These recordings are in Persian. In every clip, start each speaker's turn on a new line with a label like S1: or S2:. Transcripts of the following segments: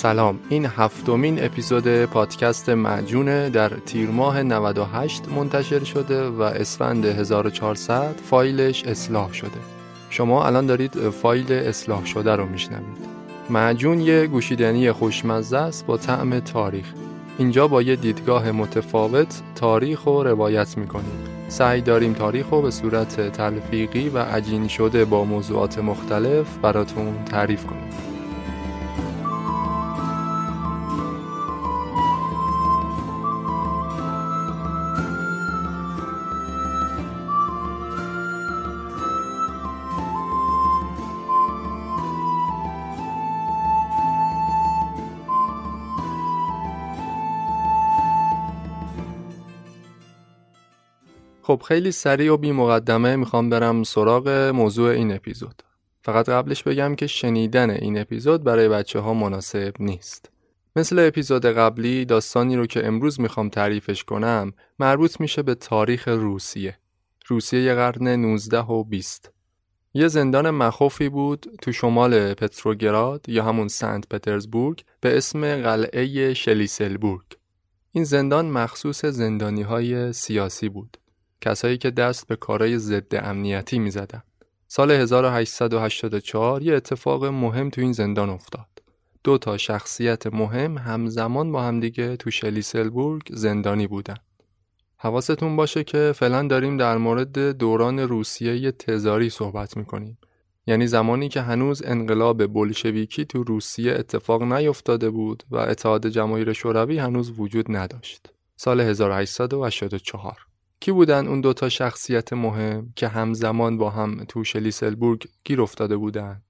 S1: سلام. این هفتمین اپیزود پادکست معجونه در تیر ماه 98 منتشر شده و اسفند 1400 فایلش اصلاح شده. شما الان دارید فایل اصلاح شده رو میشنوید. معجون یه گوشیدنی خوشمزه است با طعم تاریخ. اینجا با یه دیدگاه متفاوت تاریخ رو روایت می‌کنیم. سعی داریم تاریخ رو به صورت تلفیقی و عجین شده با موضوعات مختلف براتون تعریف کنیم. خب خیلی سریع و بی مقدمه می‌خوام برم سراغ موضوع این اپیزود. فقط قبلش بگم که شنیدن این اپیزود برای بچه ها مناسب نیست. مثل اپیزود قبلی داستانی رو که امروز می‌خوام تعریفش کنم مربوط میشه به تاریخ روسیه. روسیه قرن 19 و 20. یه زندان مخوفی بود تو شمال پتروگراد یا همون سنت پترزبورگ به اسم قلعه شلیسلبورگ. این زندان مخصوص زندانی های سیاسی بود. کسایی که دست به کارهای ضد امنیتی می زدن. سال 1884 یه اتفاق مهم تو این زندان افتاد. دو تا شخصیت مهم همزمان با همدیگه تو شلیسلبورگ زندانی بودن. حواستون باشه که فعلا داریم در مورد دوران روسیه تزاری صحبت می‌کنیم. یعنی زمانی که هنوز انقلاب بلشویکی تو روسیه اتفاق نیفتاده بود و اتحاد جماهیر شوروی هنوز وجود نداشت. سال 1884 کی بودن اون دوتا شخصیت مهم که همزمان با هم تو شلیسلبورگ گیر افتاده بودن؟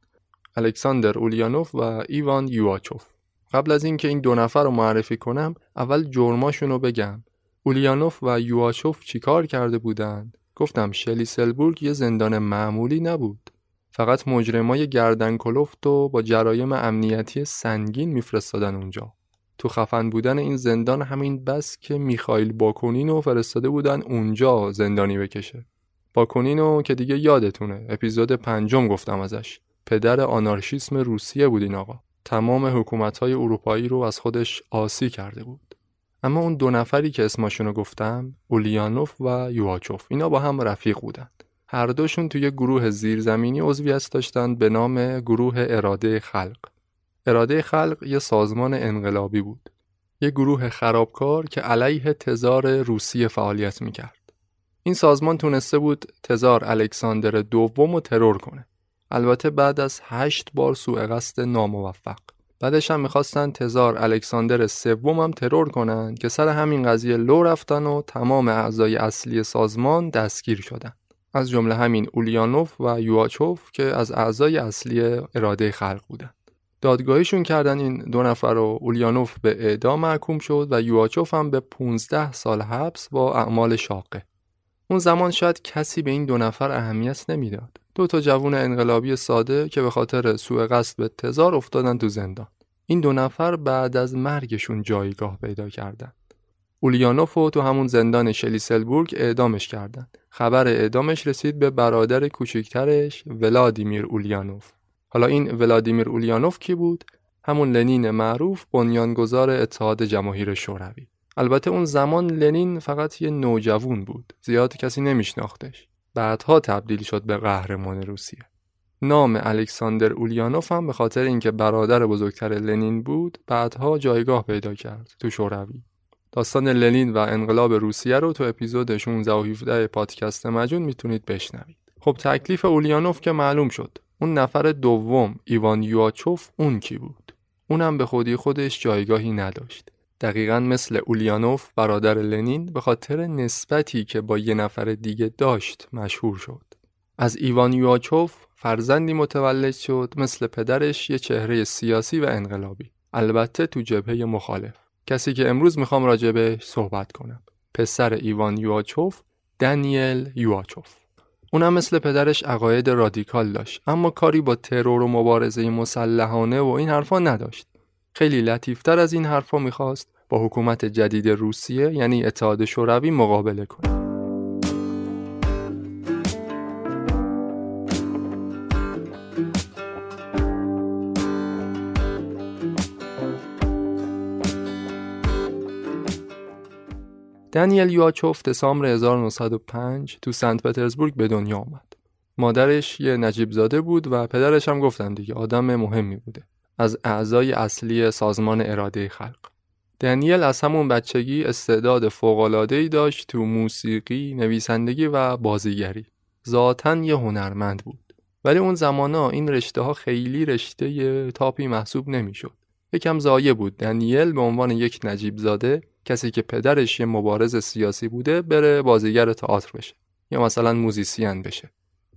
S1: الکساندر اولیانوف و ایوان یواچوف. قبل از اینکه این دو نفر رو معرفی کنم اول جرماشون رو بگم. اولیانوف و یواچوف چیکار کرده بودن؟ گفتم شلیسلبورگ یه زندان معمولی نبود. فقط مجرمای گردن کلفت و با جرایم امنیتی سنگین میفرستادن اونجا. تو خفن بودن این زندان همین بس که میخائیل باکونینو فرستاده بودن اونجا زندانی بکشه. باکونینو که دیگه یادتونه اپیزود پنجم گفتم ازش. پدر آنارشیسم روسیه بود این آقا. تمام حکومتهای اروپایی رو از خودش آسی کرده بود. اما اون دو نفری که اسمشونو گفتم اولیانوف و یواچوف اینا با هم رفیق بودن هر دوشون توی گروه زیرزمینی عضویت داشتند به نام گروه اراده خلق. اراده خلق یه سازمان انقلابی بود. یه گروه خرابکار که علیه تزار روسیه فعالیت می‌کرد. این سازمان تونسته بود تزار الکساندر دوم رو ترور کنه. البته بعد از هشت بار سوء قصد ناموفق. بعدش هم می‌خواستن تزار الکساندر سوم هم ترور کنن که سر همین قضیه لو رفتن و تمام اعضای اصلی سازمان دستگیر شدن. از جمله همین اولیانوف و یواچوف که از اعضای اصلی اراده خلق بودن. دادگاهیشون کردن این دو نفر و اولیانوف به اعدام محکوم شد و یواچوف هم به 15 سال حبس با اعمال شاقه اون زمان شاید کسی به این دو نفر اهمیت نمی‌داد دو تا جوون انقلابی ساده که به خاطر سوء قصد به تزار افتادن تو زندان این دو نفر بعد از مرگشون جایگاه پیدا کردند. اولیانوف تو همون زندان شلیسلبورگ اعدامش کردند. خبر اعدامش رسید به برادر کوچکترش ولادیمیر اولیانوف. حالا این ولادیمیر اولیانوف کی بود؟ همون لنین معروف بنیانگذار اتحاد جماهیر شوروی. البته اون زمان لنین فقط یه نوجوون بود. زیاد کسی نمیشناختش. بعدها تبدیل شد به قهرمان روسیه. نام الکساندر اولیانوف هم به خاطر اینکه برادر بزرگتر لنین بود بعدها جایگاه پیدا کرد تو شوروی داستان لنین و انقلاب روسیه رو تو اپیزود 16 و 17 پادکست مجون می‌تونید بشنوید خب تکلیف اولیانوف که معلوم شد اون نفر دوم ایوان یواچوف اون کی بود؟ اونم به خودی خودش جایگاهی نداشت. دقیقا مثل اولیانوف برادر لنین به خاطر نسبتی که با یه نفر دیگه داشت مشهور شد. از ایوان یواچوف فرزندی متولد شد مثل پدرش یه چهره سیاسی و انقلابی. البته تو جبهه مخالف. کسی که امروز می‌خوام راجبش صحبت کنم. پسر ایوان یواچوف دانیل یواچوف. اونم مثل پدرش عقاید رادیکال داشت اما کاری با ترور و مبارزه مسلحانه و این حرفا نداشت. خیلی لطیفتر از این حرفا می‌خواست با حکومت جدید روسیه یعنی اتحاد شوروی مقابله کنه. دانیل یواچوف دسامبر 1905 تو سنت پترزبورگ به دنیا آمد. مادرش یه نجیب زاده بود و پدرش هم گفتم دیگه آدم مهمی بوده. از اعضای اصلی سازمان اراده خلق. دانیل از همون بچگی استعداد فوق‌العاده‌ای داشت تو موسیقی، نویسندگی و بازیگری. ذاتاً یه هنرمند بود. ولی اون زمانا این رشته ها خیلی رشته تاپی محسوب نمی‌شد. یکم زایه بود دانیل به عنوان یک نجیب زاده کسی که پدرش یه مبارز سیاسی بوده بره بازیگر تئاتر بشه یا مثلا موزیسین بشه.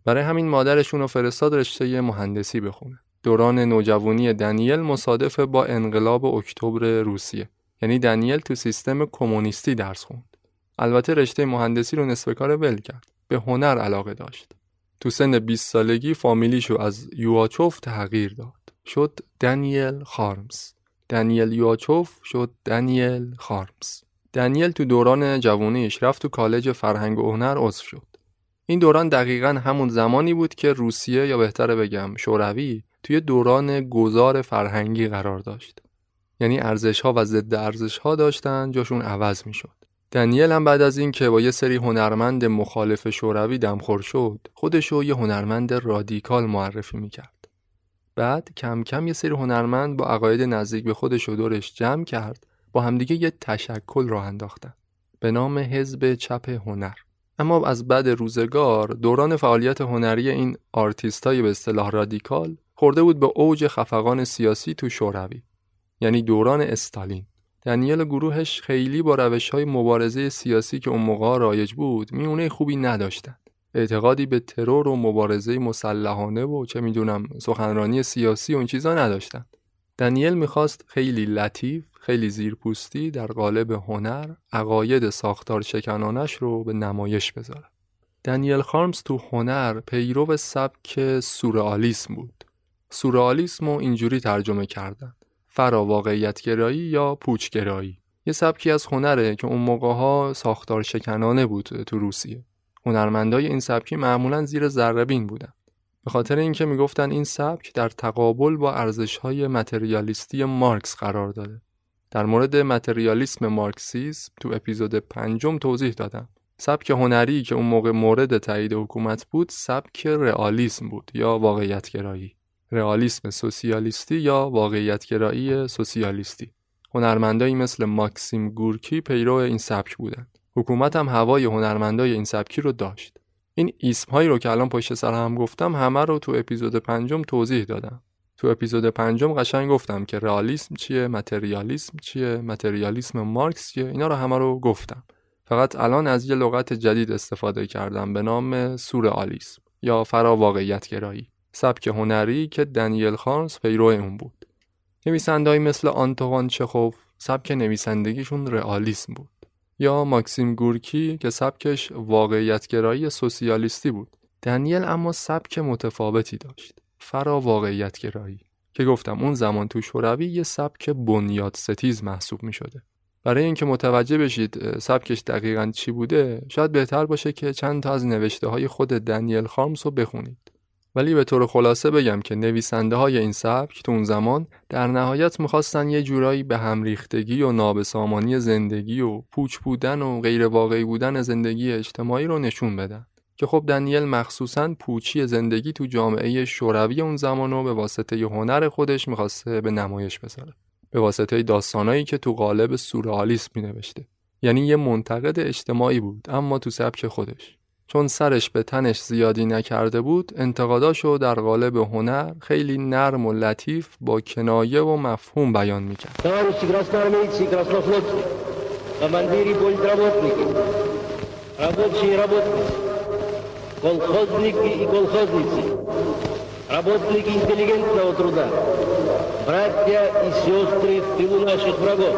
S1: برای همین مادرشون رو فرستاد رشته مهندسی بخونه. دوران نوجوانی دنیل مصادف با انقلاب اکتبر روسیه. یعنی دنیل تو سیستم کمونیستی درس خوند. البته رشته مهندسی رو نصف کار ول کرد. به هنر علاقه داشت. تو سن 20 سالگی فامیلیشو از یواچوف تغییر داد. شد دانیل خارمز. دانیل یواچوف شد دانیل خارمز. دانیل تو دوران جوانیش رفت تو کالج فرهنگ و هنر عضو شد. این دوران دقیقا همون زمانی بود که روسیه یا بهتره بگم شوروی توی دوران گذار فرهنگی قرار داشت. یعنی ارزش ها و ضد ارزش ها داشتن جاشون عوض می شد دانیل هم بعد از این که با یه سری هنرمند مخالف شوروی دمخور شد خودشو یه هنرمند رادیکال معرفی می‌کرد. بعد کم کم یه سری هنرمند با عقاید نزدیک به خودش و دورش جمع کرد. با همدیگه یه تشکل راه انداختن. به نام حزب چپ هنر. اما از بد روزگار دوران فعالیت هنری این آرتیستای به اصطلاح رادیکال خورده بود به اوج خفقان سیاسی تو شوروی. یعنی دوران استالین. دنیل گروهش خیلی با روش های مبارزه سیاسی که اون موقع رایج بود میونه خوبی نداشتن. اعتقادی به ترور و مبارزه مسلحانه و چه می‌دونم سخنرانی سیاسی و این چیزا نداشتن. دانیل می‌خواست خیلی لطیف خیلی زیرپوستی در قالب هنر عقاید ساختار شکنانش رو به نمایش بذاره. دانیل خارمز تو هنر پیرو سبک سورئالیسم بود. سورئالیسم رو اینجوری ترجمه کردن فرا واقعیتگرایی یا پوچگرایی یه سبکی از هنره که اون موقع ها ساختار شکنانه بود تو روسیه. هنرمندای این سبکی معمولا زیر ذرهبین بودن. به خاطر اینکه می‌گفتن این سبک در تقابل با ارزش‌های متریالیستی مارکس قرار داره در مورد متریالیسم مارکسیسم تو اپیزود پنجم توضیح دادم. سبک هنری که اون موقع مورد تایید حکومت بود سبک رئالیسم بود یا واقعیتگرایی. رئالیسم سوسیالیستی یا واقعیتگرایی سوسیالیستی. هنرمندایی مثل ماکسیم گورکی پیرو این سبک بودند حکومت هم هوای هنرمندای این سبکی رو داشت. این اسم هایی رو که الان پشت سر هم گفتم همه رو تو اپیزود پنجم توضیح دادم. تو اپیزود پنجم قشنگ گفتم که رئالیسم چیه متریالیسم چیه متریالیسم مارکس چیه اینا رو همه رو گفتم. فقط الان از یه لغت جدید استفاده کردم به نام سورئالیسم یا فرا واقعیت گرایی سبک هنری که دنیل خانس پیرو اون بود. نویسندهایی مثل آنتوان چخوف سبک نویسندگیشون رئالیسم بود. یا ماکسیم گورکی که سبکش واقعیتگرایی سوسیالیستی بود. دنیل اما سبک متفاوتی داشت. فرا واقعیتگرایی. که گفتم اون زمان تو شوروی یه سبک بنیاد ستیز محسوب می شده برای اینکه متوجه بشید سبکش دقیقا چی بوده شاید بهتر باشه که چند تا از نوشته های خود دنیل خارمز رو بخونید. ولی به طور خلاصه بگم که نویسنده های این سبک تو اون زمان در نهایت می‌خواستن یه جورایی به هم ریختگی و نابسامانی زندگی و پوچ بودن و غیر واقعی بودن زندگی اجتماعی رو نشون بدن. که خب دنیل مخصوصا پوچی زندگی تو جامعه شوروی اون زمان رو به واسطه هنر خودش می‌خواسته به نمایش بذاره. به واسطه داستانایی که تو قالب سورئالیسم مینوشته. یعنی یه منتقد اجتماعی بود اما تو سبک خودش. چون سرش به تنش زیادی نکرده بود انتقاداشو در قالب هنر خیلی نرم و لطیف با کنایه و مفهوم بیان میکرد
S2: работники интеллигентного труда, братья и сестры в тылу наших врагов,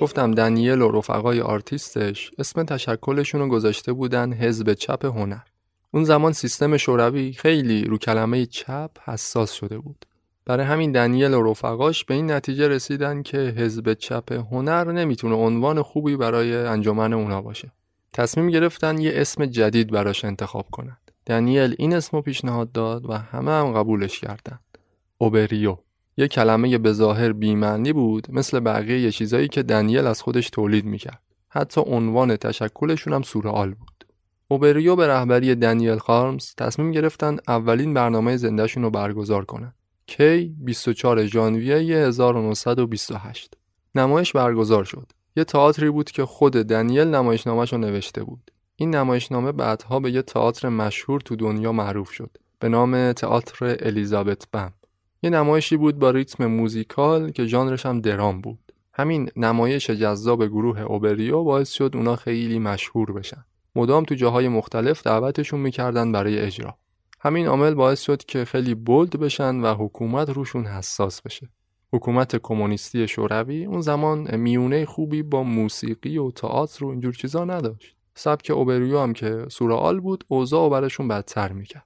S1: گفتم دنیل و رفقای آرتیستش اسم تشکلشون رو گذاشته بودن حزب چپ هنر. اون زمان سیستم شوروی خیلی رو کلمه چپ حساس شده بود. برای همین دنیل و رفقاش به این نتیجه رسیدن که حزب چپ هنر نمی‌تونه عنوان خوبی برای انجمن اونا باشه. تصمیم گرفتن یه اسم جدید براش انتخاب کنن. دنیل این اسم پیشنهاد داد و همه هم قبولش کردند. اوبریو یه کلمه به ظاهر بیمعنی بود مثل بقیه چیزایی که دنیل از خودش تولید می‌کرد. حتی عنوان تشکلشون هم سورئال بود. اوبریو به رهبری دنیل خارمز تصمیم گرفتن اولین برنامه زندهشون رو برگزار کنن. کی 24 ژانویه 1928 نمایش برگزار شد. یه تئاتری بود که خود دنیل نمایشنامهش رو نوشته بود. این نمایشنامه بعدها به یه تئاتر مشهور تو دنیا معروف شد به نام تئاتر الیزابت بم یه نمایشی بود با ریتم موزیکال که ژانرش هم درام بود. همین نمایش جذاب گروه اوبریو باعث شد اونا خیلی مشهور بشن. مدام تو جاهای مختلف دعوتشون می‌کردن برای اجرا. همین عامل باعث شد که خیلی بولد بشن و حکومت روشون حساس بشه. حکومت کمونیستی شوروی اون زمان میونه خوبی با موسیقی و تئاتر و اینجور چیزا نداشت. سبک اوبریو هم که سورئال بود اوضاع و برشون بدتر می‌کرد.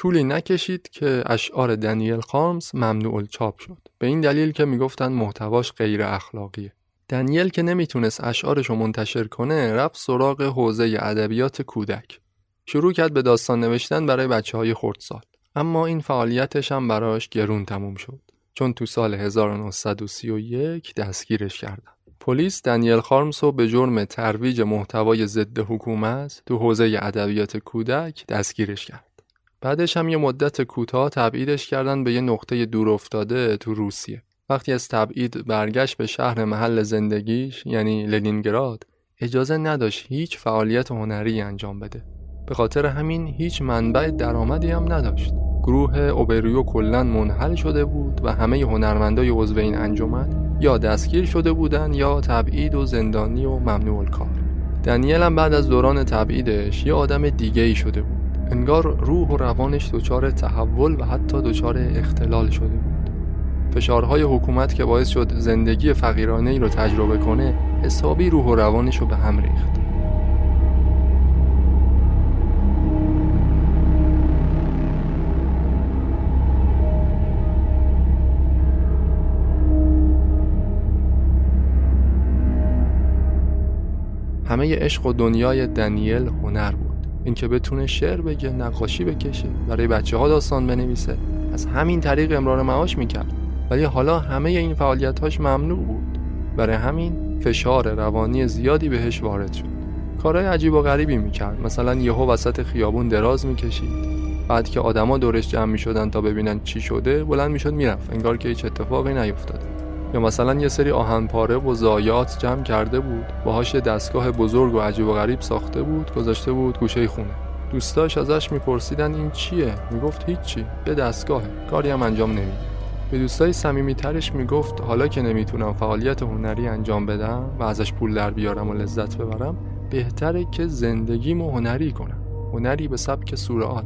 S1: طولی نکشید که اشعار دنیل خارمز ممنوع چاپ شد. به این دلیل که می‌گفتن محتواش غیر اخلاقیه. دنیل که نمی‌تونست اشعارش رو منتشر کنه رفت سراغ حوزه ادبیات کودک. شروع کرد به داستان نوشتن برای بچه های خردسال. اما این فعالیتش هم براش گرون تموم شد. چون تو سال 1931 دستگیرش کردن. پلیس دنیل خارمس رو به جرم ترویج محتوای ضد حکومت تو حوزه ادبیات کودک دستگیرش کرد. بعدش هم یه مدت کوتاه تبعیدش کردن به یه نقطه دور افتاده تو روسیه. وقتی از تبعید برگشت به شهر محل زندگیش یعنی لنینگراد اجازه نداشت هیچ فعالیت هنری انجام بده. به خاطر همین هیچ منبع درآمدی هم نداشت. گروه اوبریو کلا منحل شده بود و همه هنرمندای عضو این انجمن یا دستگیر شده بودن یا تبعید و زندانی و ممنوع کار دنیل هم بعد از دوران تبعیدش یه آدم دیگه ای شده بود انگار روح و روانش دچار تحول و حتی دچار اختلال شده بود. فشارهای حکومت که باعث شد زندگی فقیرانه ای رو تجربه کنه حسابی روح و روانش رو به هم ریخت. همه عشق و دنیای دنیل هنر بود. اینکه بتونه شعر بگه نقاشی بکشه برای بچه ها داستان بنویسه. از همین طریق امرار معاش می‌کرد. ولی حالا همه این فعالیتاش ممنوع بود. برای همین فشار روانی زیادی بهش وارد شد. کارهای عجیب و غریبی می‌کرد. مثلا یهو وسط خیابون دراز می‌کشید. بعد که آدما دورش جمع می‌شدن تا ببینن چی شده بلند می‌شد می‌رفت. انگار که هیچ اتفاقی نیفتاده یا مثلا یه سری آهنپاره و زایات جمع کرده بود باهاش دستگاه بزرگ و عجیب و غریب ساخته بود گذاشته بود گوشه خونه. دوستاش ازش میپرسیدن این چیه؟ می‌گفت هیچی یه دستگاهه کاری هم انجام نمیده. به دوستای صمیمیترش می‌گفت حالا که نمی‌تونم فعالیت هنری انجام بدم و ازش پول در بیارم و لذت ببرم بهتره که زندگیمو هنری کنم. هنری به سبک سورئال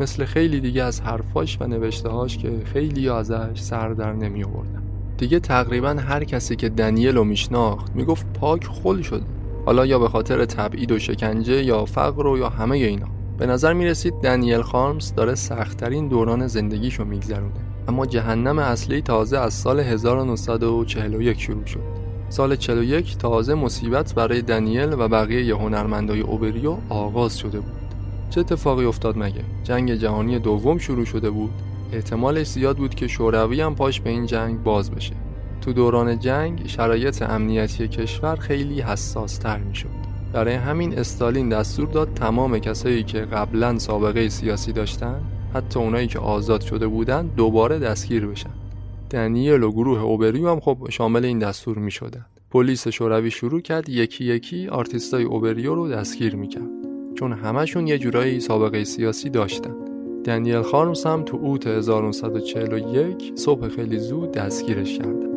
S1: مثل خیلی دیگه از حرفاش و نوشتهاش که خیلی ازش سر در نمی آوردن دیگه تقریبا هر کسی که دنیل رو میشناخت می‌گفت پاک خل شده حالا یا به خاطر تبعید و شکنجه یا فقر و یا همه اینا. به نظر می رسید دنیل خارمز داره سختترین دوران زندگیشو میگذرونه. اما جهنم اصلی تازه از سال 1941 شروع شد. سال 41 تازه مصیبت برای دنیل و بقیه هنرمندای اوبریو آغاز شده بود. چه اتفاقی افتاد مگه؟ جنگ جهانی دوم شروع شده بود. احتمالش زیاد بود که شوروی هم پاش به این جنگ باز بشه. تو دوران جنگ شرایط امنیتی کشور خیلی حساس تر می شد برای همین استالین دستور داد تمام کسایی که قبلا سابقه سیاسی داشتن حتی اونایی که آزاد شده بودن دوباره دستگیر بشن. دنیل و گروه اوبریو هم خب شامل این دستور می شدن پلیس شوروی شروع کرد یکی یکی آرتیستای اوبریو رو دستگیر می کرد چون همشون یه جورایی سابقه سیاسی داشتن. دنیل خارمز هم تو اوت 1941 صبح خیلی زود دستگیرش کرد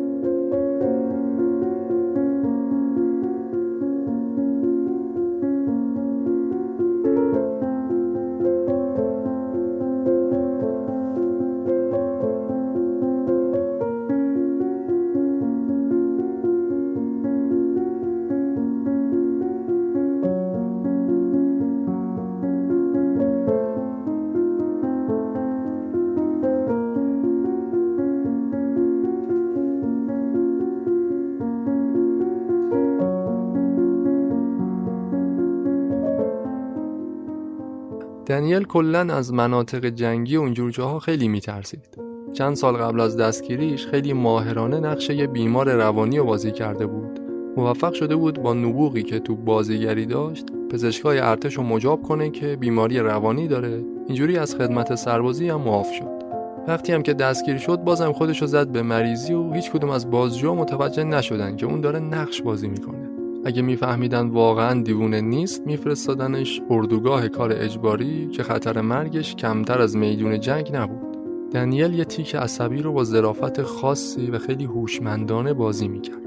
S1: دنیل کلا از مناطق جنگی و اونجور جاها خیلی میترسید. چند سال قبل از دستگیریش خیلی ماهرانه نقشه بیمار روانی رو بازی کرده بود. موفق شده بود با نبوغی که تو بازیگری داشت پزشکای ارتش رو مجاب کنه که بیماری روانی داره. اینجوری از خدمت سربازی هم معاف شد. وقتی هم که دستگیر شد بازم خودش رو زد به مریضی و هیچ کدوم از بازجوها متوجه نشدن که اون داره نقش بازی می‌کنه. اگه میفهمیدن واقعا دیوونه نیست میفرستادنش اردوگاه کار اجباری که خطر مرگش کمتر از میدون جنگ نبود. دنیل یه تیک عصبی رو با ظرافت خاصی و خیلی هوشمندانه بازی می‌کرد.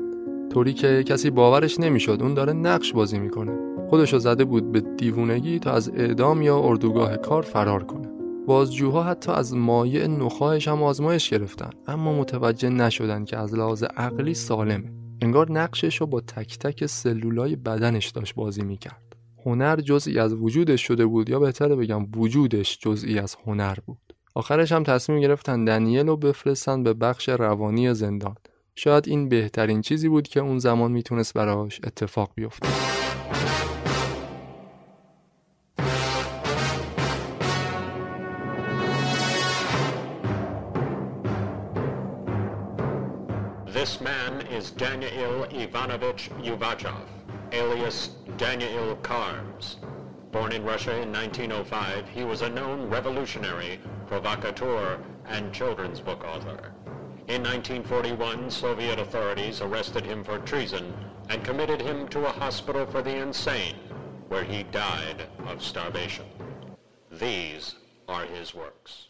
S1: طوری که کسی باورش نمی‌شد اون داره نقش بازی می‌کنه. خودشو زده بود به دیوونگی تا از اعدام یا اردوگاه کار فرار کنه. بازجوها حتی از مایع نخواهش هم آزمایش گرفتن اما متوجه نشدن که از لحاظ عقلی سالمه. انگار نقشش رو با تک تک سلولای بدنش داشت بازی می‌کرد. هنر جزئی از وجودش شده بود یا بهتره بگم وجودش جزئی از هنر بود؟ آخرش هم تصمیم گرفتن دنیل رو بفرستن به بخش روانی زندان. شاید این بهترین چیزی بود که اون زمان می‌تونست براش اتفاق بیفته.
S3: Daniil Ivanovich Uvachov, alias Daniil Karms. Born in Russia in 1905, he was a known revolutionary, provocateur, and children's book author. In 1941, Soviet authorities arrested him for treason and committed him to a hospital for the insane, where he died of starvation. These are his works.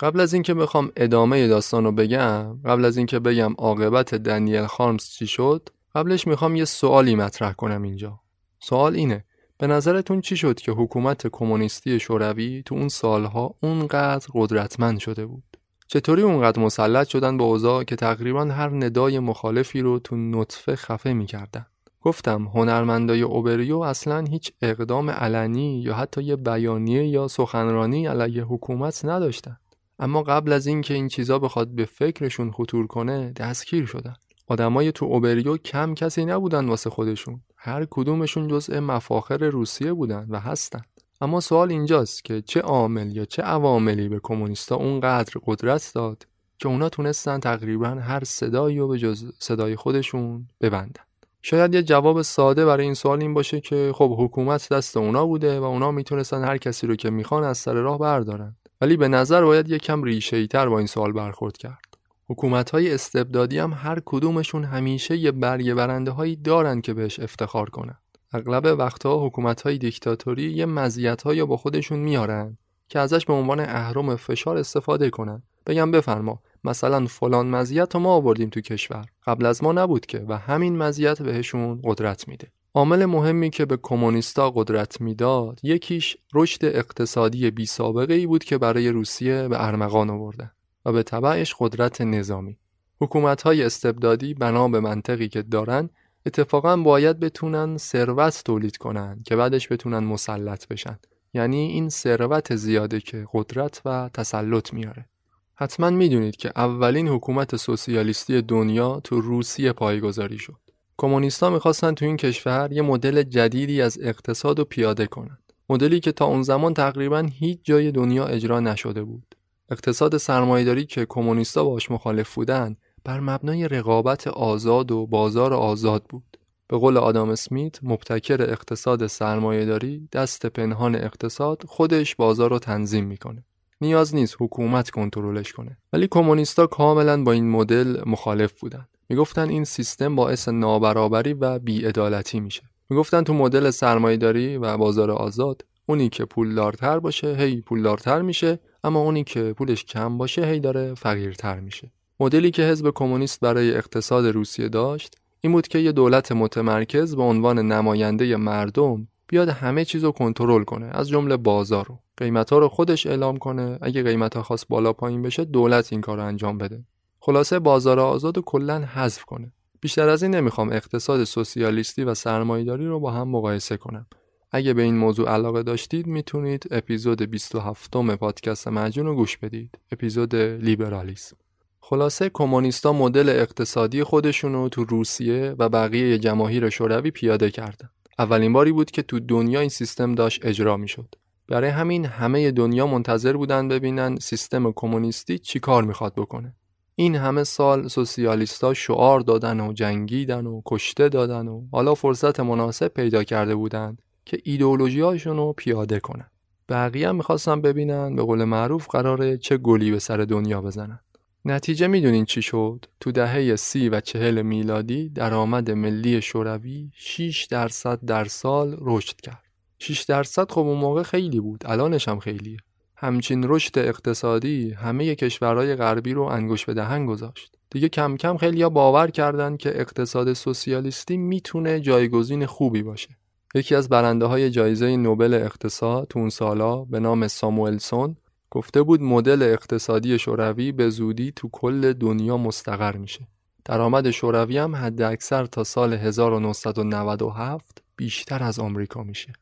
S1: قبل از اینکه بخوام ادامه داستان رو بگم قبل از اینکه بگم عاقبت دنیل خارمز چی شد قبلش می‌خوام یه سوالی مطرح کنم اینجا. سوال اینه به نظرتون چی شد که حکومت کمونیستی شوروی تو اون سالها اونقدر قدرتمند شده بود؟ چطوری اونقدر مسلط شدن به اوضاع که تقریبا هر ندای مخالفی رو تو نطفه خفه می‌کردن؟ گفتم هنرمندای اوبریو اصلا هیچ اقدام علنی یا حتی یه بیانیه یا سخنرانی علیه حکومت نداشتن. اما قبل از اینکه این چیزا بخواد به فکرشون خطور کنه دستگیر شدن. آدمای تو اوبریو کم کسی نبودن واسه خودشون. هر کدومشون جزء مفاخر روسیه بودن و هستن. اما سوال اینجاست که چه عامل یا چه عواملی به کمونیستا اونقدر قدرت داد که اونا تونستن تقریبا هر صدایی رو به جز صدای خودشون ببندن؟ شاید یه جواب ساده برای این سوال این باشه که خب حکومت دست اونا بوده و اونا می‌تونستن هر کسی رو که می‌خوان از سر راه بردارن. ولی به نظر باید یکم ریشه تر با این سوال برخورد کرد. حکومت های استبدادی هم هر کدومشون همیشه یه برگه برنده هایی دارن که بهش افتخار کنن. اغلب وقتها حکومت های دیکتاتوری یه مزیت یا با خودشون میارن که ازش به عنوان اهرم فشار استفاده کنن. بگم بفرما مثلا فلان مزیت رو ما آوردیم تو کشور قبل از ما نبود که و همین مزیت بهشون قدرت میده. عامل مهمی که به کمونیستا قدرت می‌داد یکیش رشد اقتصادی بی سابقه ای بود که برای روسیه به ارمغان آوردن و به تبعش قدرت نظامی. حکومت های استبدادی بنا به منطقی که دارن اتفاقا باید بتونن ثروت تولید کنن که بعدش بتونن مسلط بشن. یعنی این ثروت زیاده که قدرت و تسلط میاره. حتما می‌دونید که اولین حکومت سوسیالیستی دنیا تو روسیه پایگذاری شد. کمونیستا می‌خواستن تو این کشور یه مدل جدیدی از اقتصاد و پیاده کنند مدلی که تا اون زمان تقریبا هیچ جای دنیا اجرا نشده بود. اقتصاد سرمایهداری که کمونیستا باش مخالف بودن بر مبنای رقابت آزاد و بازار آزاد بود. به قول آدام اسمیت مبتکر اقتصاد سرمایهداری دست پنهان اقتصاد خودش بازار رو تنظیم می‌کنه. نیاز نیست حکومت کنترلش کنه. ولی کمونیستا کاملا با این مدل مخالف بودن. می‌گفتن این سیستم باعث نابرابری و بیعدالتی میشه. می‌گفتن تو مدل سرمایهداری و بازار آزاد اونی که پولدارتر باشه هی پولدارتر میشه اما اونی که پولش کم باشه هی داره فقیرتر میشه. مدلی که حزب کمونیست برای اقتصاد روسیه داشت این بود که یه دولت متمرکز به عنوان نماینده مردم بیاد همه چیز رو کنترل کنه از جمله بازار رو. قیمت ها رو خودش اعلام کنه اگه قیمت ها خواست بالا پایین بشه دولت این کار رو انجام بده. خلاصه بازار آزاد و کلا حذف کنه. بیشتر از این نمی‌خوام اقتصاد سوسیالیستی و سرمایهداری رو با هم مقایسه کنم. اگه به این موضوع علاقه داشتید می‌تونید اپیزود 27 م پادکست مجون رو گوش بدید. اپیزود لیبرالیسم. خلاصه کمونیستا مدل اقتصادی خودشون رو تو روسیه و بقیه جماهیر شوروی پیاده کردن. اولین باری بود که تو دنیا این سیستم داشت اجرا می‌شد. برای همین همه دنیا منتظر بودن ببینن سیستم کمونیستی چی کار می‌خواد بکنه. این همه سال سوسیالیستا شعار دادن و جنگیدن و کشته دادن و حالا فرصت مناسب پیدا کرده بودند که ایدئولوژی رو پیاده کنن بقیه هم می‌خواستن ببینن به قول معروف قراره چه گلی به سر دنیا بزنن نتیجه می‌دونین چی شد؟ تو دهه سی و چهل میلادی درآمد ملی شوروی 6 درصد در سال رشد کرد. 6 درصد خب اون موقع خیلی بود، الانش هم خیلیه. همچین رشد اقتصادی همه کشورهای غربی رو انگوش به دهن گذاشت. دیگه کم کم خیلی باور کردن که اقتصاد سوسیالیستی می‌تونه جایگزین خوبی باشه. یکی از برنده های جایزه نوبل اقتصاد تو اون سالا به نام ساموئلسون گفته بود مدل اقتصادی شوروی به زودی تو کل دنیا مستقر میشه. درآمد شوروی هم حد اکثر تا سال 1997 بیشتر از آمریکا میشه.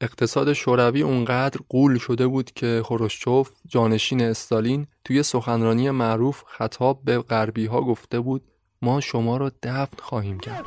S1: اقتصاد شوروی اونقدر قول شده بود که خروشچوف جانشین استالین توی سخنرانی معروف خطاب به غربی ها گفته بود ما شما رو دفن خواهیم کرد.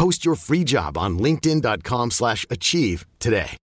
S4: Post your free job on linkedin.com/achieve today.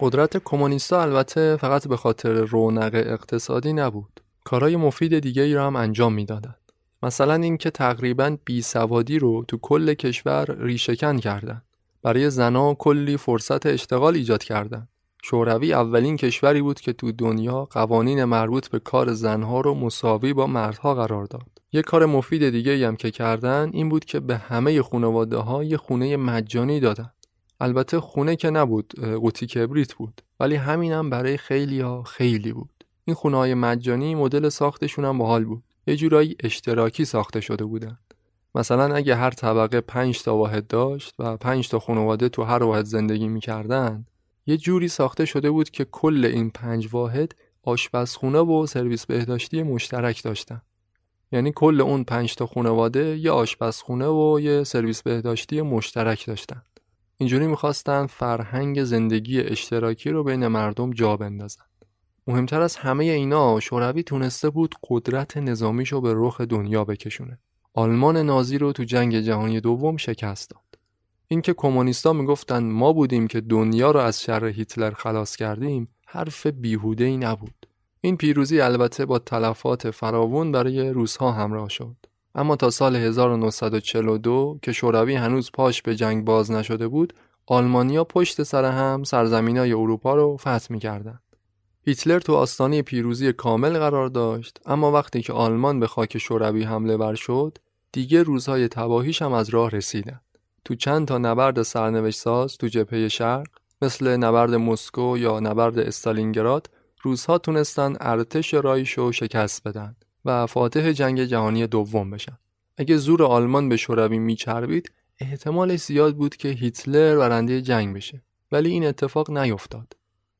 S1: قدرت کمونیستا البته فقط به خاطر رونق اقتصادی نبود. کارهای مفید دیگه ای رو هم انجام می‌دادند. مثلا اینکه تقریبا بی سوادی رو تو کل کشور ریشهکن کردن. برای زنا کلی فرصت اشتغال ایجاد کردن. شوروی اولین کشوری بود که تو دنیا قوانین مربوط به کار زنها رو مساوی با مردها قرار داد. یه کار مفید دیگه هم که کردن این بود که به همه خانواده ها یه خونه مجانی دادن. البته خونه که نبود قوطی کبریت بود ولی همین هم برای خیلی ها خیلی بود. این خونه های مجانی مدل ساختشون هم باحال بود. یه جورایی اشتراکی ساخته شده بودن مثلا اگه هر طبقه پنج تا واحد داشت و پنج تا خانواده تو هر واحد زندگی می‌کردن یه جوری ساخته شده بود که کل این پنج واحد آشپزخونه و سرویس بهداشتی مشترک داشتن یعنی کل اون پنج تا خانواده یه آشپزخونه و یه سرویس بهداشتی مشترک داشتن. اینجوری می‌خواستن فرهنگ زندگی اشتراکی رو بین مردم جا بندازن. مهمتر از همه اینا شوروی تونسته بود قدرت نظامیشو به رخ دنیا بکشونه. آلمان نازی رو تو جنگ جهانی دوم شکست داد. اینکه کمونیستا می‌گفتن ما بودیم که دنیا رو از شر هیتلر خلاص کردیم حرف بیهوده ای نبود. این پیروزی البته با تلفات فراوون برای روسها همراه شد. اما تا سال 1942 که شوروی هنوز پاش به جنگ باز نشده بود آلمانیا پشت سر هم سرزمینای اروپا رو فتح می‌کردند. هیتلر تو آستانه پیروزی کامل قرار داشت اما وقتی که آلمان به خاک شوروی حمله بر شد دیگه روزهای تباهیش هم از راه رسیدن تو چند تا نبرد سرنوشت ساز تو جبهه شرق مثل نبرد مسکو یا نبرد استالینگراد روزها تونستن ارتش رایشو شکست بدن و فاتح جنگ جهانی دوم بشن. اگه زور آلمان به شوروی میچربید احتمال زیاد بود که هیتلر برنده جنگ بشه. ولی این اتفاق نیفتاد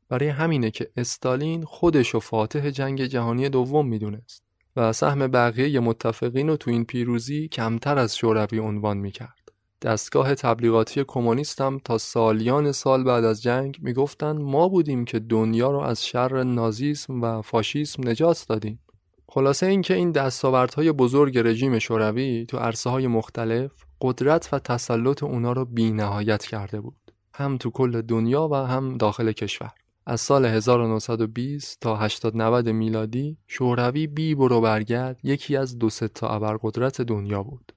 S1: برای همینه که استالین خودش و فاتح جنگ جهانی دوم می‌دونست و سهم بقیه متفقین رو تو این پیروزی کمتر از شوروی عنوان می‌کرد. دستگاه تبلیغاتی کمونیست هم تا سالیان سال بعد از جنگ می‌گفتن ما بودیم که دنیا رو از شر نازیسم و فاشیسم نجات دادیم. خلاصه اینکه این دستاوردهای بزرگ رژیم شوروی تو عرصه های مختلف قدرت و تسلط اونا رو بی نهایت کرده بود. هم تو کل دنیا و هم داخل کشور. از سال 1920 تا 80 میلادی شوروی بی برو برگرد یکی از دو تا ابرقدرت دنیا بود.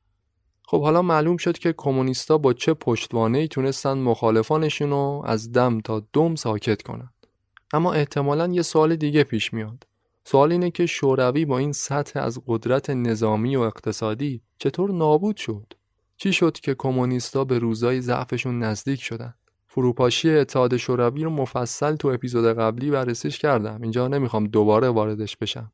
S1: خب حالا معلوم شد که کمونیستا با چه پشتوانه تونستن مخالفانشون رو از دم تا دم ساکت کنند. اما احتمالا یه سوال دیگه پیش میاد. سوال اینه که شوروی با این سطح از قدرت نظامی و اقتصادی چطور نابود شد؟ چی شد که کمونیستا به روزای ضعفشون نزدیک شدن؟ فروپاشی اتحاد شوروی رو مفصل تو اپیزود قبلی بررسیش کردم اینجا نمی‌خوام دوباره واردش بشم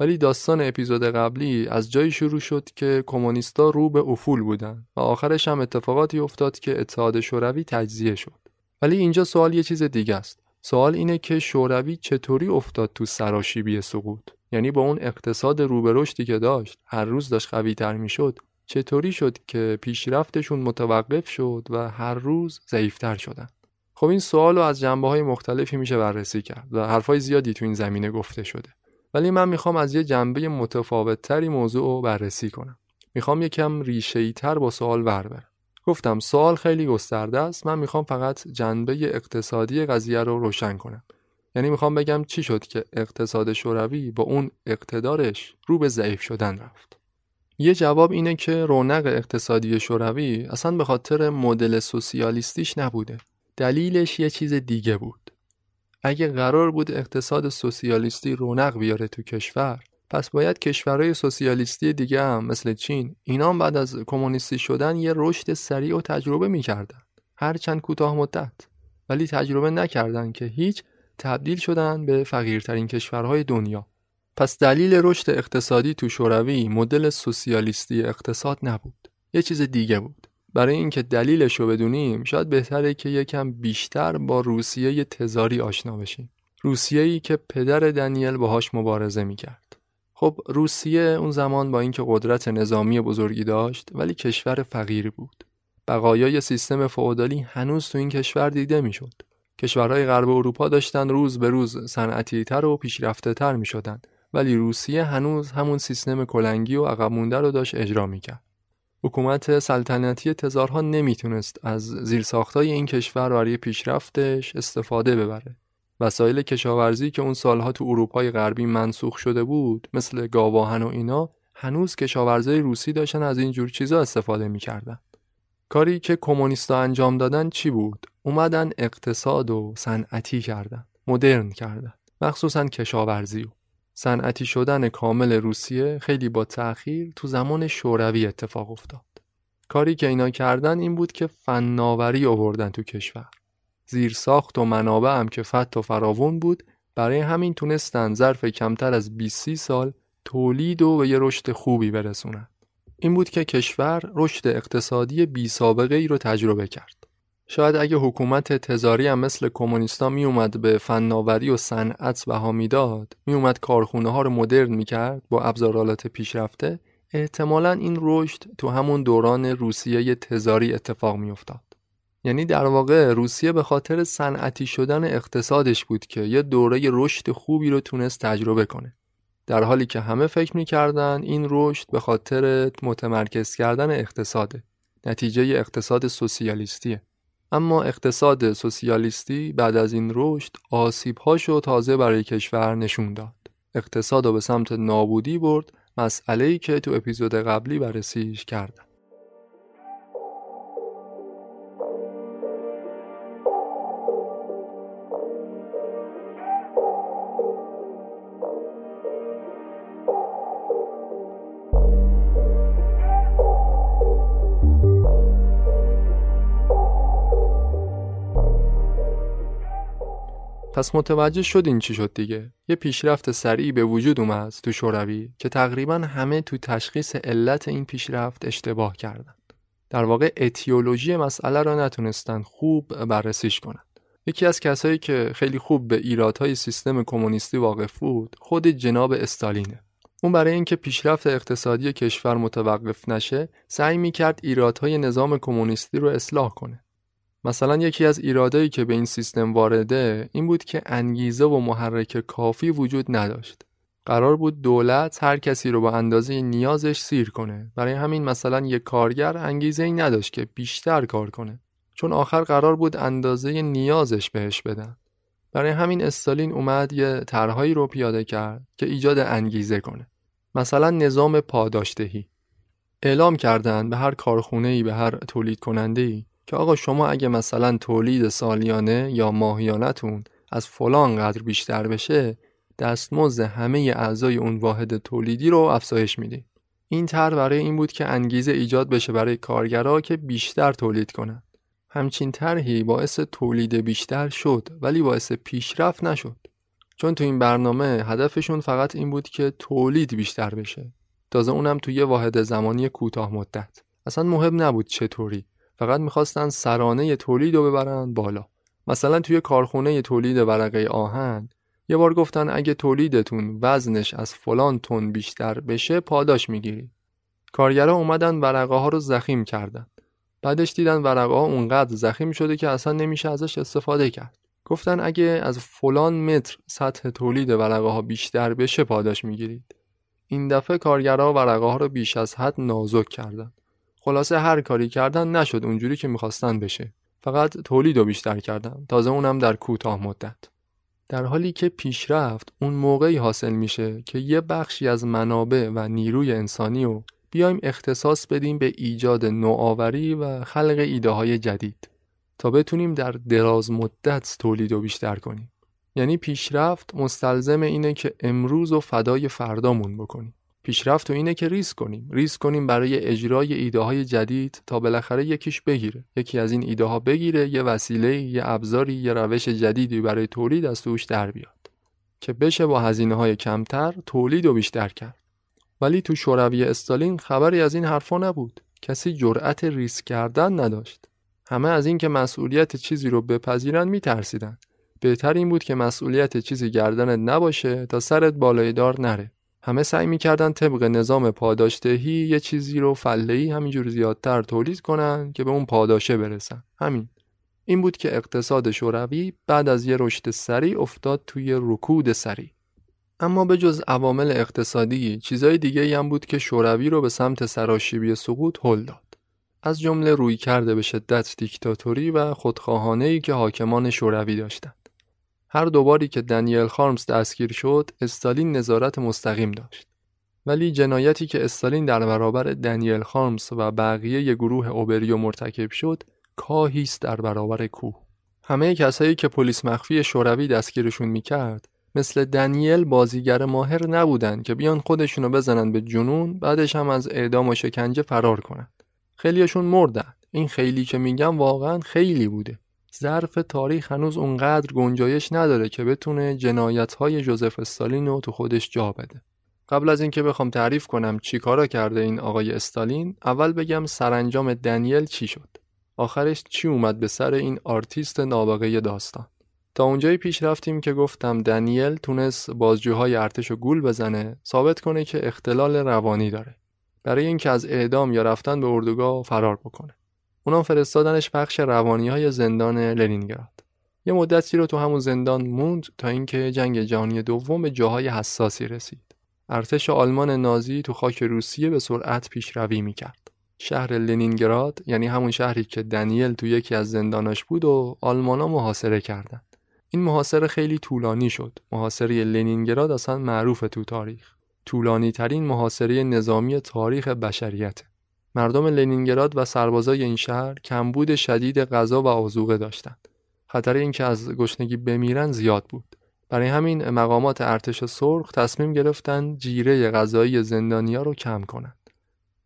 S1: ولی داستان اپیزود قبلی از جایی شروع شد که کمونیستا رو به افول بودن و آخرش هم اتفاقاتی افتاد که اتحاد شوروی تجزیه شد. ولی اینجا سوال یه چیز دیگه است. سوال اینه که شوروی چطوری افتاد تو سراشیبی سقوط؟ یعنی با اون اقتصاد رو که داشت هر روز داشت قوی تر می‌شد چطوری شد که پیشرفتشون متوقف شد و هر روز ضعیفتر شدن؟ خب این سوال رو از جنبه های مختلفی میشه بررسی کرد و حرفای زیادی تو این زمینه گفته شده. ولی من می‌خوام از یه جنبه متفاوت تری موضوع رو بررسی کنم. می‌خوام یکم ریشه تر با سوال ور برم. گفتم سوال خیلی گسترده است. من می‌خوام فقط جنبه اقتصادی قضیه رو روشن کنم. یعنی می‌خوام بگم چی شد که اقتصاد شوروی با اون اقتدارش رو به ضعیف شدن رفت. یه جواب اینه که رونق اقتصادی شوروی اصلا به خاطر مدل سوسیالیستیش نبوده. دلیلش یه چیز دیگه بود. اگه قرار بود اقتصاد سوسیالیستی رونق بیاره تو کشور، پس باید کشورهای سوسیالیستی دیگه هم مثل چین اینا بعد از کمونیستی شدن یه رشد سریع و تجربه می‌کردن. هرچند کوتاه مدت. ولی تجربه نکردن که هیچ تبدیل شدن به فقیرترین کشورهای دنیا. پس دلیل رشد اقتصادی تو شوروی مدل سوسیالیستی اقتصاد نبود یه چیز دیگه بود برای اینکه دلیلش رو بدونیم شاید بهتره که یکم بیشتر با روسیه تزاری آشنا بشیم. روسیه ای که پدر دنیل باهاش مبارزه می‌کرد. خب روسیه اون زمان با اینکه قدرت نظامی بزرگی داشت ولی کشور فقیری بود. بقایای سیستم فئودالی هنوز تو این کشور دیده می‌شد. کشورهای غرب اروپا داشتن روز به روز صنعتیتر و پیشرفته تر می ولی روسیه هنوز همون سیستم کلنگی و عقب مونده رو داشت اجرا می‌کرد. حکومت سلطنتی تزارها نمی‌تونست از زیرساختای این کشور برای پیشرفتش استفاده ببره. وسایل کشاورزی که اون سالها تو اروپای غربی منسوخ شده بود مثل گاواهن و اینا هنوز کشاورزای روسی داشتن از این جور چیزا استفاده می‌کردن. کاری که کمونیستا انجام دادن چی بود؟ اومدن اقتصاد و صنعتی کردن، مدرن کردن، مخصوصا کشاورزی صنعتی شدن کامل روسیه خیلی با تأخیر تو زمان شوروی اتفاق افتاد. کاری که اینا کردن این بود که فناوری آوردن تو کشور. زیر ساخت و منابع هم که فت و فراون بود برای همین تونستن ظرف کمتر از 20 سال تولید و به یه رشد خوبی برسونن. این بود که کشور رشد اقتصادی بی سابقه ای رو تجربه کرد. شاید اگه حکومت تزاری هم مثل کمونیستا می اومد به فناوری و صنعت بها می‌داد، می اومد کارخونه ها رو مدرن می کرد با ابزارالات پیشرفته، احتمالا این رشد تو همون دوران روسیه تزاری اتفاق می افتاد. یعنی در واقع روسیه به خاطر صنعتی شدن اقتصادش بود که یه دوره رشد خوبی رو تونست تجربه کنه. در حالی که همه فکر می‌کردن این رشد به خاطر متمرکز کردن اقتصاده. نتیجه اقتصاد سوسیالیستیه. اما اقتصاد سوسیالیستی بعد از این رشد آسیبهاشو تازه برای کشور نشون داد. اقتصاد رو به سمت نابودی برد مسئله که تو اپیزود قبلی بررسیش کردم. پس متوجه شدین چی شد دیگه؟ یه پیشرفت سریعی به وجود اومد تو شوروی که تقریبا همه تو تشخیص علت این پیشرفت اشتباه کردن. در واقع اتیولوژی مسئله را نتونستن خوب بررسیش کنن. یکی از کسایی که خیلی خوب به ایرادهای سیستم کمونیستی واقف بود خود جناب استالینه. اون برای اینکه پیشرفت اقتصادی کشور متوقف نشه سعی می‌کرد ایرادهای نظام کمونیستی رو اصلاح کنه. مثلا یکی از ایرادایی که به این سیستم وارده این بود که انگیزه و محرک کافی وجود نداشت. قرار بود دولت هر کسی رو با اندازه نیازش سیر کنه. برای همین مثلا یک کارگر انگیزه ای نداشت که بیشتر کار کنه. چون آخر قرار بود اندازه نیازش بهش بدن. برای همین استالین اومد یه طرحهایی رو پیاده کرد که ایجاد انگیزه کنه. مثلا نظام پاداشدهی. اعلام کردن به هر ای به هر تولید کننده که آقا شما اگه مثلا تولید سالیانه یا ماهیانتون از فلان قدر بیشتر بشه دستمزد همه اعضای اون واحد تولیدی رو افزایش می‌دید. این طرح برای این بود که انگیزه ایجاد بشه برای کارگرها که بیشتر تولید کنند. همچین طرحی باعث تولید بیشتر شد ولی باعث پیشرفت نشد. چون تو این برنامه هدفشون فقط این بود که تولید بیشتر بشه. تازه اونم یه واحد زمانی کوتاه مدت. اصلا مهم نبود چطوری. فقط می‌خواستن سرانه تولید رو ببرن بالا. مثلا توی کارخونه تولید ورقه آهن یه بار گفتن اگه تولیدتون وزنش از فلان تن بیشتر بشه پاداش می‌گیری. کارگرا اومدن ورقه ها رو زخیم کردن. بعدش دیدن ورقه ها اونقدر زخیم شده که اصلا نمیشه ازش استفاده کرد. گفتن اگه از فلان متر سطح تولید ورقه ها بیشتر بشه پاداش می‌گیرید. این دفعه کارگرها ورقه ها رو بیش از حد نازک کردن. خلاصه هر کاری کردن نشد اونجوری که می‌خواستن بشه. فقط تولید رو بیشتر کردن. تازه اونم در کوتاه مدت. در حالی که پیشرفت اون موقعی حاصل میشه که یه بخشی از منابع و نیروی انسانی رو بیایم اختصاص بدیم به ایجاد نوآوری و خلق ایده های جدید. تا بتونیم در دراز مدت تولید رو بیشتر کنیم. یعنی پیشرفت مستلزم اینه که امروز و فدای فردامون بکنیم. پیشرفت تو اینه که ریسک کنیم. ریسک کنیم برای اجرای ایده های جدید تا بالاخره یکیش بگیره. یکی از این ایده ها بگیره یه وسیله یه ابزاری یه روش جدیدی برای تولید از توش در بیاد. که بشه با هزینه های کمتر تولید و بیشتر کرد. ولی تو شوروی استالین خبری از این حرفا نبود. کسی جرأت ریسک کردن نداشت. همه از اینکه مسئولیت چیزی رو بپذیرن میترسیدن. بهتر این بود که مسئولیت چیزی گردنت نباشه تا سرت بالای دار نره. همه سعی می‌کردن طبق نظام پاداشدهی یه چیزی رو فلهی همینجور زیادتر تولید کنن که به اون پاداشه برسن. همین. این بود که اقتصاد شوروی بعد از یه رشد سریع افتاد توی رکود سریع. اما به جز عوامل اقتصادی چیزای دیگه هم بود که شوروی رو به سمت سراشیبی سقوط هل داد. از جمله روی کرده به شدت دیکتاتوری و خودخواهانه که حاکمان شوروی داشتند هر دوباری که دنیل خارمز دستگیر شد استالین نظارت مستقیم داشت. ولی جنایتی که استالین در برابر دنیل خارمز و بقیه گروه اوبریو مرتکب شد کاهیست در برابر کوه. همه کسایی که پلیس مخفی شوروی دستگیرشون می‌کرد مثل دنیل بازیگر ماهر نبودن که بیان خودشونو بزنن به جنون بعدش هم از اعدام و شکنجه فرار کنن خیلیشون مردن. این خیلی که میگم واقعا خیلی بوده. ظرف تاریخ هنوز اونقدر گنجایش نداره که بتونه جنایت های جوزف استالین رو تو خودش جا بده. قبل از اینکه بخوام تعریف کنم چی کارا کرده این آقای استالین اول بگم سرانجام دنیل چی شد؟ آخرش چی اومد به سر این آرتیست نابغه داستان؟ تا اونجایی پیش رفتیم که گفتم دنیل تونست بازجوهای ارتش و گول بزنه ثابت کنه که اختلال روانی داره. برای اینکه از اعدام یا رفتن به اردوگاه فرار بکنه. اونا فرستادنش بخش روانی های زندان لنینگراد یه مدتی رو تو همون زندان موند تا اینکه جنگ جهانی دوم به جاهای حساسی رسید ارتش آلمان نازی تو خاک روسیه به سرعت پیشروی می‌کرد. شهر لنینگراد یعنی همون شهری که دنیل تو یکی از زنداناش بود و آلمانا محاصره کردند. این محاصره خیلی طولانی شد. محاصره لنینگراد اصلا معروف تو تاریخ. طولانی ترین محاصره نظامی تاریخ بشریت. مردم لنینگراد و سربازای این شهر کمبود شدید غذا و آذوقه داشتند. خطر اینکه از گشنگی بمیرن زیاد بود. برای همین مقامات ارتش سرخ تصمیم گرفتن جیره غذایی زندانیا رو کم کنند.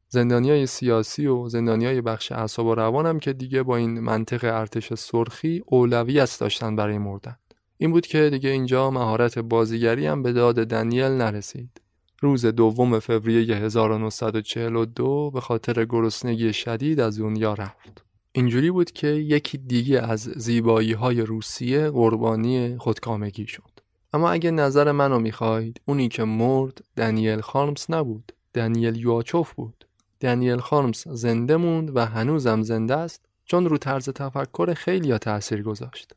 S1: زندانیای سیاسی و زندانیای بخش اعصاب و روان هم که دیگه با این منطق ارتش سرخی اولویت داشتن برای مردن. این بود که دیگه اینجا مهارت بازیگری هم به داد دنیل نرسید. روز دوم فوریه 1942 به خاطر گرسنگی شدید از دنیا رفت. اینجوری بود که یکی دیگه از زیبایی های روسیه قربانی خودکامگی شد. اما اگه نظر منو می‌خواید اونی که مرد دنیل خارمس نبود دنیل یواچوف بود دنیل خارمس زنده موند و هنوزم زنده است چون رو طرز تفکر خیلی ها تأثیر گذاشت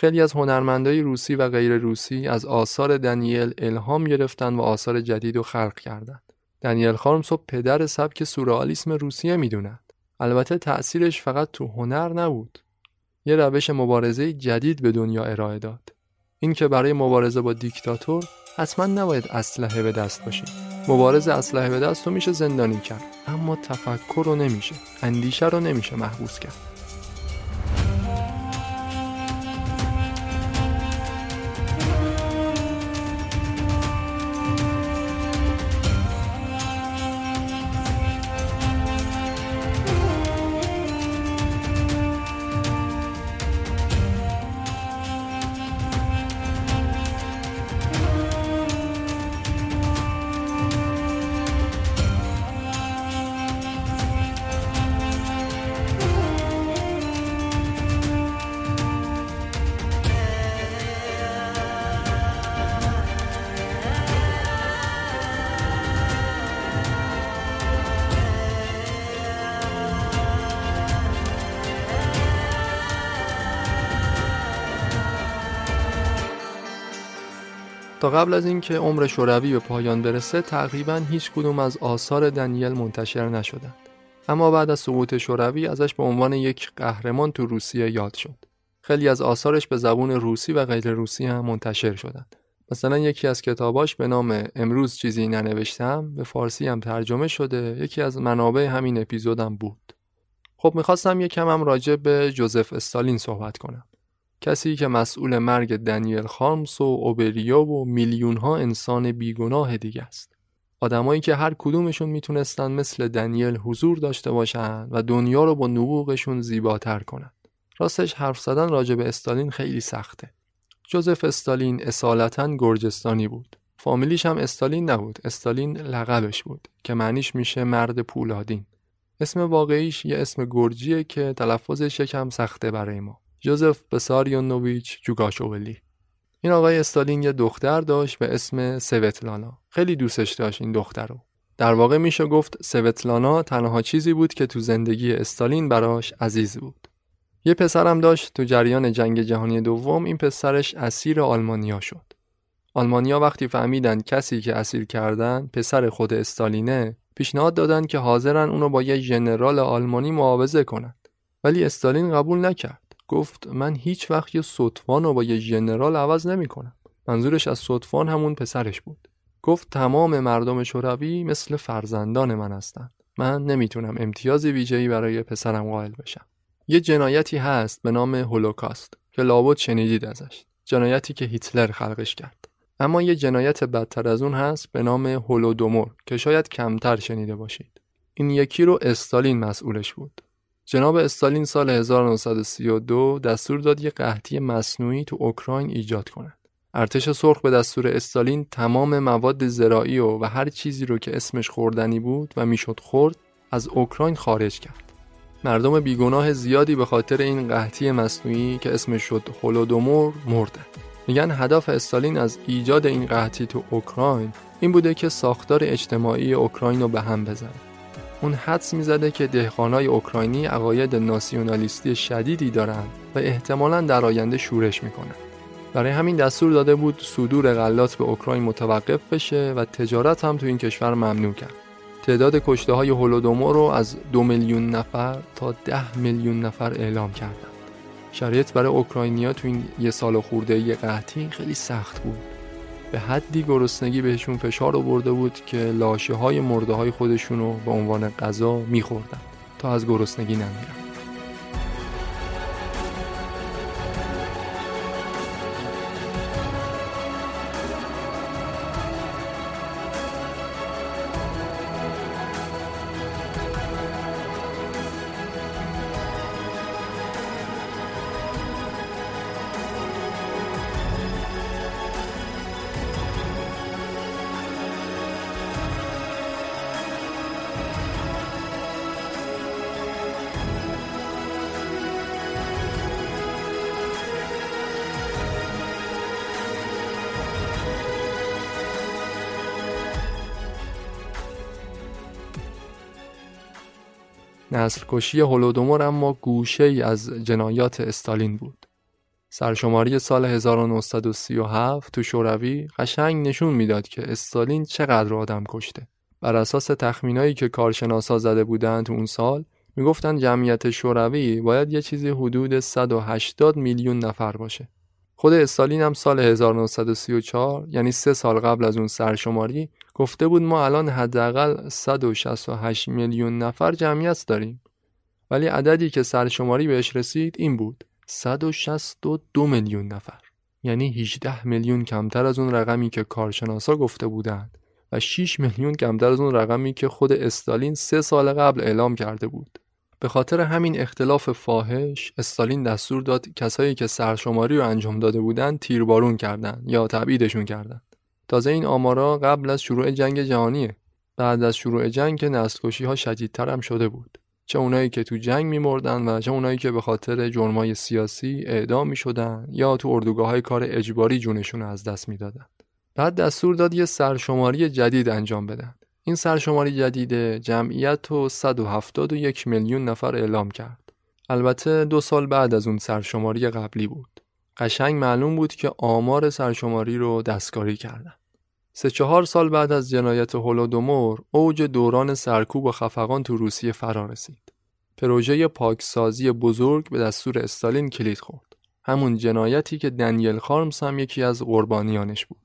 S1: خیلی از هنرمندای روسی و غیر روسی از آثار دنیل الهام گرفتن و آثار جدید رو خلق کردند. دنیل خارمس رو پدر سبک سورئالیسم روسیه می‌دونند. البته تأثیرش فقط تو هنر نبود. یه روش مبارزه جدید به دنیا ارائه داد. اینکه برای مبارزه با دیکتاتور حتما نباید اسلحه به دست باشه مبارز اسلحه به دست رو میشه زندانی کرد اما تفکر رو نمیشه اندیشه رو نمیشه محبوس کرد قبل از اینکه عمر شوروی به پایان برسه تقریبا هیچ کدوم از آثار دنیل منتشر نشدند. اما بعد از سقوط شوروی ازش به عنوان یک قهرمان تو روسیه یاد شد. خیلی از آثارش به زبون روسی و غیر روسی هم منتشر شدند. مثلا یکی از کتاباش به نام امروز چیزی ننوشتم به فارسی هم ترجمه شده یکی از منابع همین اپیزودم بود. خب می‌خواستم یکم هم راجع به جوزف استالین صحبت کنم. کسی که مسئول مرگ دنیل خارمس و اوبریو و میلیون ها انسان بیگناه دیگه است. آدمایی که هر کدومشون می‌تونستن مثل دنیل حضور داشته باشن و دنیا رو با نبوغشون زیباتر کنن. راستش حرف زدن راجع به استالین خیلی سخته. جوزف استالین اصالتا گرجستانی بود. فامیلیش هم استالین نبود. استالین لقبش بود که معنیش میشه مرد پولادین. اسم واقعیش یه اسم گرجیه که تلفظش یکم سخته برای ما. جوزف بساریونوویچ جوگاشوولی. این آقای استالین یه دختر داشت به اسم سوتلانا. خیلی دوستش داشت این دختر رو. در واقع میشه گفت سوتلانا تنها چیزی بود که تو زندگی استالین براش عزیز بود. یه پسرم داشت تو جریان جنگ جهانی دوم این پسرش اسیر آلمانیا شد. آلمانیا وقتی فهمیدن کسی که اسیر کردن پسر خود استالینه پیشنهاد دادن که حاضرن اونو با یه ژنرال آلمانی معاوضه کنند ولی استالین قبول نکرد. گفت من هیچ وقت یه صدفان رو با یه ژنرال عوض نمی کنم. منظورش از صدفان همون پسرش بود. گفت تمام مردم شوروی مثل فرزندان من هستند. من نمی‌تونم امتیاز ویژه‌ای برای پسرم قائل بشم. یه جنایتی هست به نام هولوکاست که لابد شنیدید ازش. جنایتی که هیتلر خلقش کرد. اما یه جنایت بدتر از اون هست به نام هولودومور که شاید کمتر شنیده باشید. این یکی رو استالین مسئولش بود. جناب استالین سال 1932 دستور داد یه قحطی مصنوعی تو اوکراین ایجاد کنند. ارتش سرخ به دستور استالین تمام مواد زراعی و, و هر چیزی رو که اسمش خوردنی بود و می‌شد خورد از اوکراین خارج کرد. مردم بیگناه زیادی به خاطر این قحطی مصنوعی که اسمش شد هولودومور مردن. میگن هدف استالین از ایجاد این قحطی تو اوکراین این بوده که ساختار اجتماعی اوکراین رو به هم بزنه. اون حدس می‌زده که دهقانای اوکراینی عقاید ناسیونالیستی شدیدی دارند و احتمالا در آینده شورش می‌کنن. برای همین دستور داده بود صدور غلات به اوکراین متوقف بشه و تجارت هم تو این کشور ممنوع کرد. تعداد کشته های هولودومور رو از دو میلیون نفر تا ده میلیون نفر اعلام کردند. شرایط برای اوکراینیا تو این یه سال خورده یه قحطی خیلی سخت بود. به حدی گرسنگی بهشون فشار آورده بود که لاشه های مرده های خودشون رو به عنوان غذا میخوردن تا از گرسنگی نمیرن. نسل کشی هولودومور اما گوشه ای از جنایات استالین بود. سرشماری سال 1937 تو شوروی قشنگ نشون می‌داد که استالین چقدر آدم کشته. بر اساس تخمینایی که کارشناسا زده بودند تو اون سال می‌گفتن جمعیت شوروی باید یه چیزی حدود 180 میلیون نفر باشه. خود استالین هم سال 1934 یعنی سه سال قبل از اون سرشماری گفته بود ما الان حداقل 168 میلیون نفر جمعیت داریم. ولی عددی که سرشماری بهش رسید این بود 162 میلیون نفر. یعنی 18 میلیون کمتر از اون رقمی که کارشناسا گفته بودند و 6 میلیون کمتر از اون رقمی که خود استالین سه سال قبل اعلام کرده بود. به خاطر همین اختلاف فاحش استالین دستور داد کسایی که سرشماری رو انجام داده بودند تیربارون کردند یا تبعیدشون کردند تازه این آمارا قبل از شروع جنگ جهانیه. بعد از شروع جنگ که نسل‌کشی ها شدیدتر هم شده بود. چه اونایی که تو جنگ میمردن و چه اونایی که به خاطر جرمای سیاسی اعدام می‌شدن یا تو اردوگاه های کار اجباری جونشون از دست می‌دادن. بعد دستور داد یه سرشماری جدید انجام بدن. این سرشماری جدید جمعیت رو 171 میلیون نفر اعلام کرد البته دو سال بعد از اون سرشماری قبلی بود قشنگ معلوم بود که آمار سرشماری رو دستکاری کردن سه چهار سال بعد از جنایت هولودومور اوج دوران سرکوب و خفقان تو روسیه فرا رسید. پروژه پاکسازی بزرگ به دستور استالین کلید خورد. همون جنایتی که دنیل خارمز هم یکی از قربانیانش بود.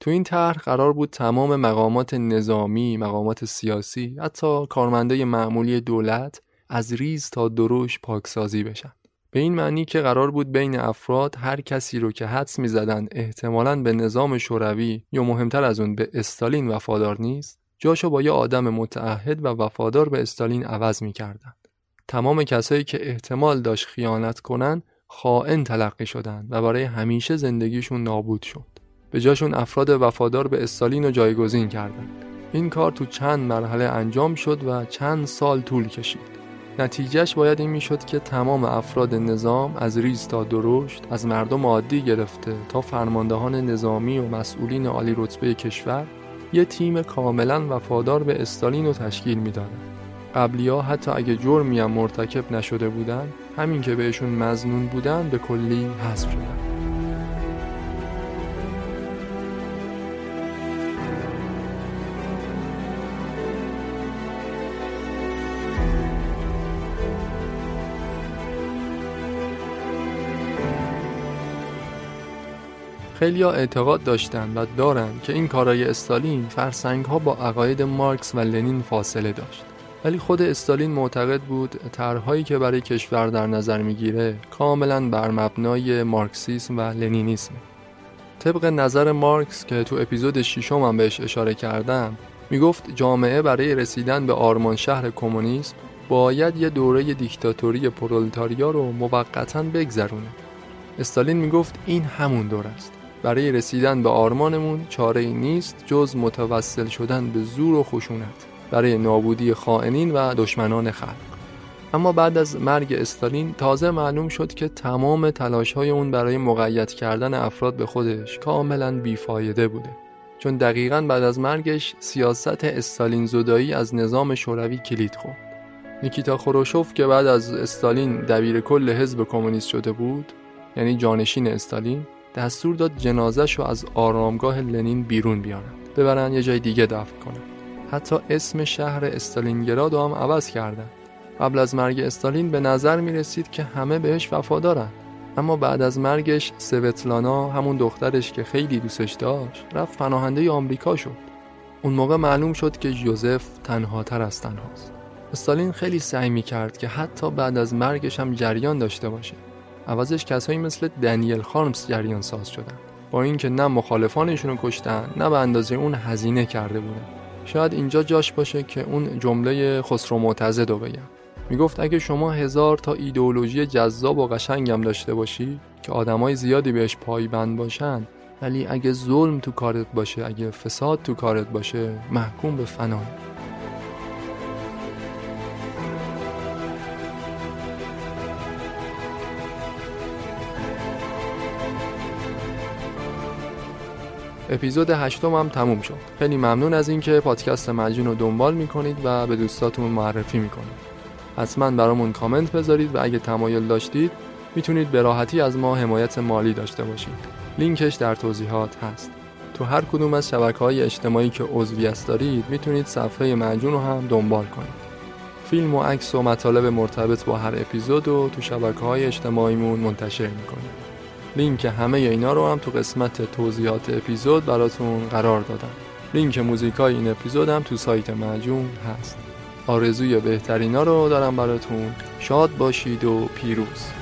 S1: تو این طرح قرار بود تمام مقامات نظامی، مقامات سیاسی، حتی کارمنده معمولی دولت از ریز تا دروش پاکسازی بشن. به این معنی که قرار بود بین افراد هر کسی رو که حدس می‌زدن احتمالاً به نظام شوروی یا مهمتر از اون به استالین وفادار نیست جاشو با یه آدم متعهد و وفادار به استالین عوض می‌کردند تمام کسایی که احتمال داشت خیانت کنن خائن تلقی شدند و برای همیشه زندگیشون نابود شد به جاشون افراد وفادار به استالین رو جایگزین کردند. این کار تو چند مرحله انجام شد و چند سال طول کشید. نتیجهش باید این می‌شد که تمام افراد نظام از ریز تا درشت از مردم عادی گرفته تا فرماندهان نظامی و مسئولین عالی رتبه کشور یه تیم کاملا وفادار به استالین رو تشکیل می‌دادند. قبلی ها حتی اگه جرمی هم مرتکب نشده بودن همین که بهشون مزنون بودن به کلی حذف شدن. خیلی اعتقاد داشتند و دارند که این کارای استالین فرسنگ ها با عقاید مارکس و لنین فاصله داشت. ولی خود استالین معتقد بود طرحهایی که برای کشور در نظر می‌گیره کاملا بر مبنای مارکسیسم و لنینیسم. طبق نظر مارکس که تو اپیزود ششم هم بهش اشاره کردم می‌گفت جامعه برای رسیدن به آرمان شهر کمونیسم باید یه دوره دیکتاتوری پرولتاریا رو موقتا بگذرونه. استالین می‌گفت این همون دور است. برای رسیدن به آرمانمون چاره ای نیست جز متوسل شدن به زور و خشونت برای نابودی خائنین و دشمنان خلق. اما بعد از مرگ استالین تازه معلوم شد که تمام تلاش های اون برای مقید کردن افراد به خودش کاملا بیفایده بوده. چون دقیقا بعد از مرگش سیاست استالین زدایی از نظام شوروی کلید خورد. نیکیتا خروشوف که بعد از استالین دبیر کل حزب کمونیست شده بود یعنی جانشین استالین دستور داد جنازش رو از آرامگاه لنین بیرون بیارن. ببرن یه جای دیگه دفن کنن. حتی اسم شهر استالینگراد هم عوض کردن. قبل از مرگ استالین به نظر می رسید که همه بهش وفادارن. اما بعد از مرگش سوتلانا همون دخترش که خیلی دوستش داشت رفت پناهنده آمریکا شد. اون موقع معلوم شد که جوزف تنها تر از تنهاست. استالین خیلی سعی می کرد که حتی بعد از مرگش هم جریان داشته باشه. عوضش کسایی مثل دنیل خارمز جریان ساز شدن. با اینکه نه مخالفانشون رو کشتن نه به اندازه اون هزینه کرده بودن. شاید اینجا جاش باشه که اون جمله خسرو معتزد رو بگم. می‌گفت اگه شما هزار تا ایدئولوژی جذاب و قشنگم داشته باشی که آدمای زیادی بهش پایبند باشن ولی اگه ظلم تو کارت باشه اگه فساد تو کارت باشه محکوم به فنای اپیزود هشتم هم تموم شد. خیلی ممنون از اینکه پادکست مجون رو دنبال می‌کنید و به دوستاتون معرفی می‌کنید. حتما برامون کامنت بذارید و اگه تمایل داشتید می‌تونید به راحتی از ما حمایت مالی داشته باشید. لینکش در توضیحات هست. تو هر کدوم از شبکه های اجتماعی که عضویت دارید می‌تونید صفحه مجون رو هم دنبال کنید. فیلم و عکس و مطالب مرتبط با هر اپیزود رو تو شبکه های اجتماعیمون منتشر می‌کنیم. لینک همه اینا رو هم تو قسمت توضیحات اپیزود براتون قرار دادم. لینک موزیکای این اپیزود هم تو سایت مجون هست. آرزوی بهترینا رو دارم براتون. شاد باشید و پیروز.